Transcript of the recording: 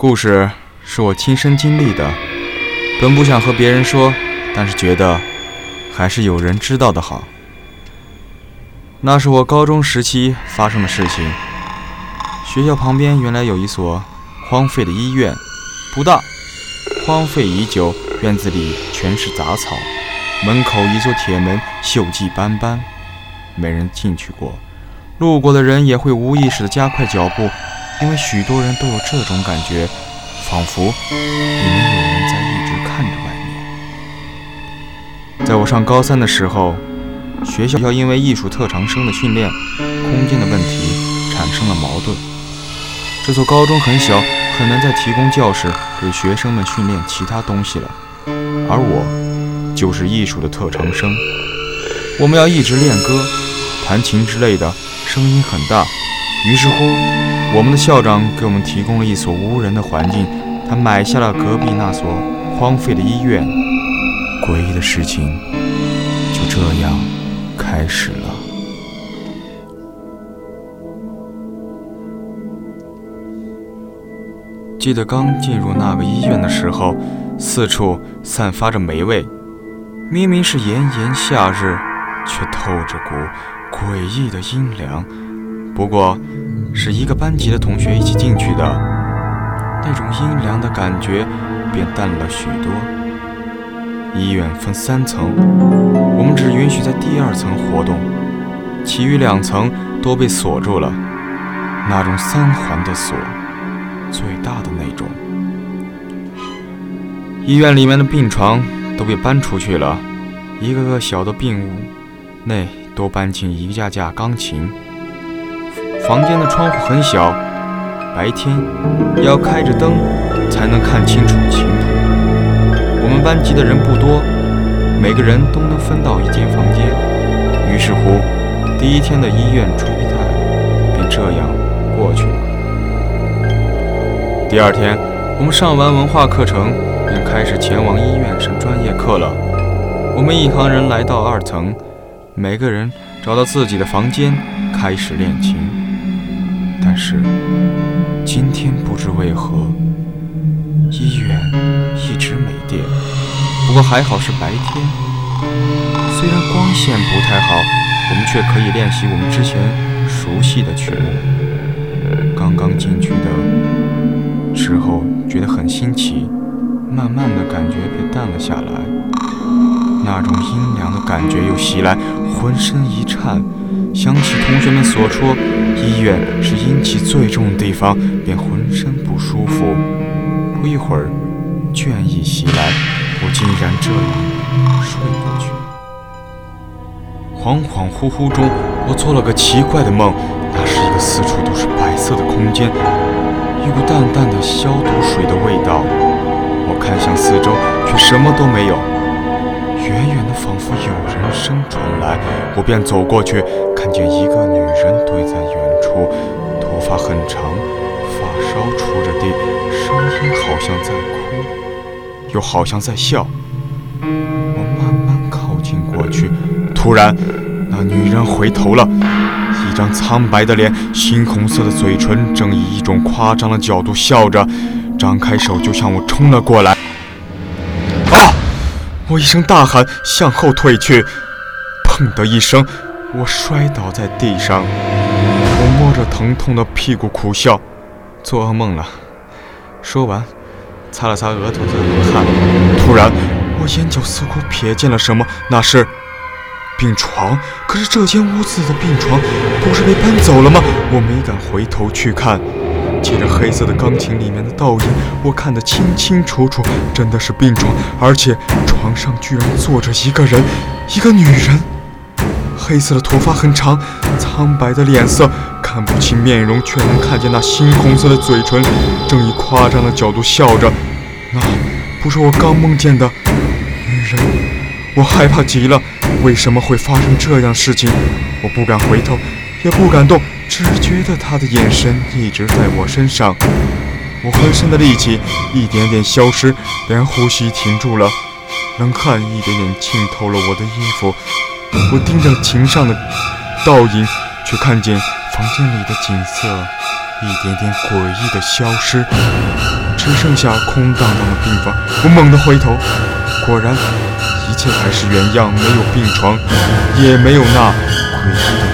故事是我亲身经历的，本不想和别人说，但是觉得还是有人知道的好。那是我高中时期发生的事情。学校旁边原来有一所荒废的医院，不大，荒废已久，院子里全是杂草，门口一座铁门锈迹斑斑，没人进去过。路过的人也会无意识地加快脚步，因为许多人都有这种感觉，仿佛里面有人在一直看着外面。在我上高三的时候，学校要因为艺术特长生的训练空间的问题产生了矛盾。这所高中很小，很难再提供教室给学生们训练其他东西了，而我就是艺术的特长生，我们要一直练歌、弹琴之类的。声音很大，于是乎，我们的校长给我们提供了一所无人的环境。他买下了隔壁那所荒废的医院。诡异的事情就这样开始了。记得刚进入那个医院的时候，四处散发着霉味，明明是炎炎夏日，却透着股。诡异的阴凉，不过是一个班级的同学一起进去的，那种阴凉的感觉便淡了许多。医院分三层，我们只允许在第二层活动，其余两层都被锁住了，那种三环的锁，最大的那种。医院里面的病床都被搬出去了，一个个小的病屋内。都搬进一架架钢琴。房间的窗户很小，白天要开着灯才能看清楚琴谱。我们班级的人不多，每个人都能分到一间房间。于是乎，第一天的医院初体态便这样过去了。第二天，我们上完文化课程，便开始前往医院上专业课了。我们一行人来到二层。每个人找到自己的房间，开始练琴。但是今天不知为何，医院一直没电。不过还好是白天，虽然光线不太好，我们却可以练习我们之前熟悉的曲目。刚刚进去的时候觉得很新奇，慢慢的感觉便淡了下来。那种阴凉的感觉又袭来。浑身一颤，想起同学们所说，医院是阴气最重的地方，便浑身不舒服。不一会儿，倦意袭来，我竟然这样睡过去。恍恍惚惚中，我做了个奇怪的梦，那是一个四处都是白色的空间，一股淡淡的消毒水的味道。我看向四周，却什么都没有。远远的，仿佛有人声传来，我便走过去，看见一个女人蹲在远处，头发很长，发梢触着地，声音好像在哭，又好像在笑。我慢慢靠近过去，突然，那女人回头了，一张苍白的脸，猩红色的嘴唇，正以一种夸张的角度笑着，张开手就向我冲了过来。我一声大喊，向后退去，砰的一声，我摔倒在地上。我摸着疼痛的屁股苦笑，做噩梦了。说完，擦了擦额头的冷汗。突然，我眼角似乎瞥见了什么，那是病床。可是这间屋子的病床不是被搬走了吗？我没敢回头去看。借着黑色的钢琴里面的倒影，我看得清清楚楚，真的是病床，而且床上居然坐着一个人，一个女人。黑色的头发很长，苍白的脸色，看不清面容，却能看见那猩红色的嘴唇，正以夸张的角度笑着。那不是我刚梦见的女人，我害怕极了。为什么会发生这样事情？我不敢回头，也不敢动。只觉得他的眼神一直在我身上，我浑身的力气一点点消失，连呼吸停住了，冷汗一点点浸透了我的衣服。我盯着琴上的倒影，却看见房间里的景色一点点诡异的消失。只剩下空荡荡的病房。我猛地回头，果然，一切还是原样，没有病床，也没有那诡异的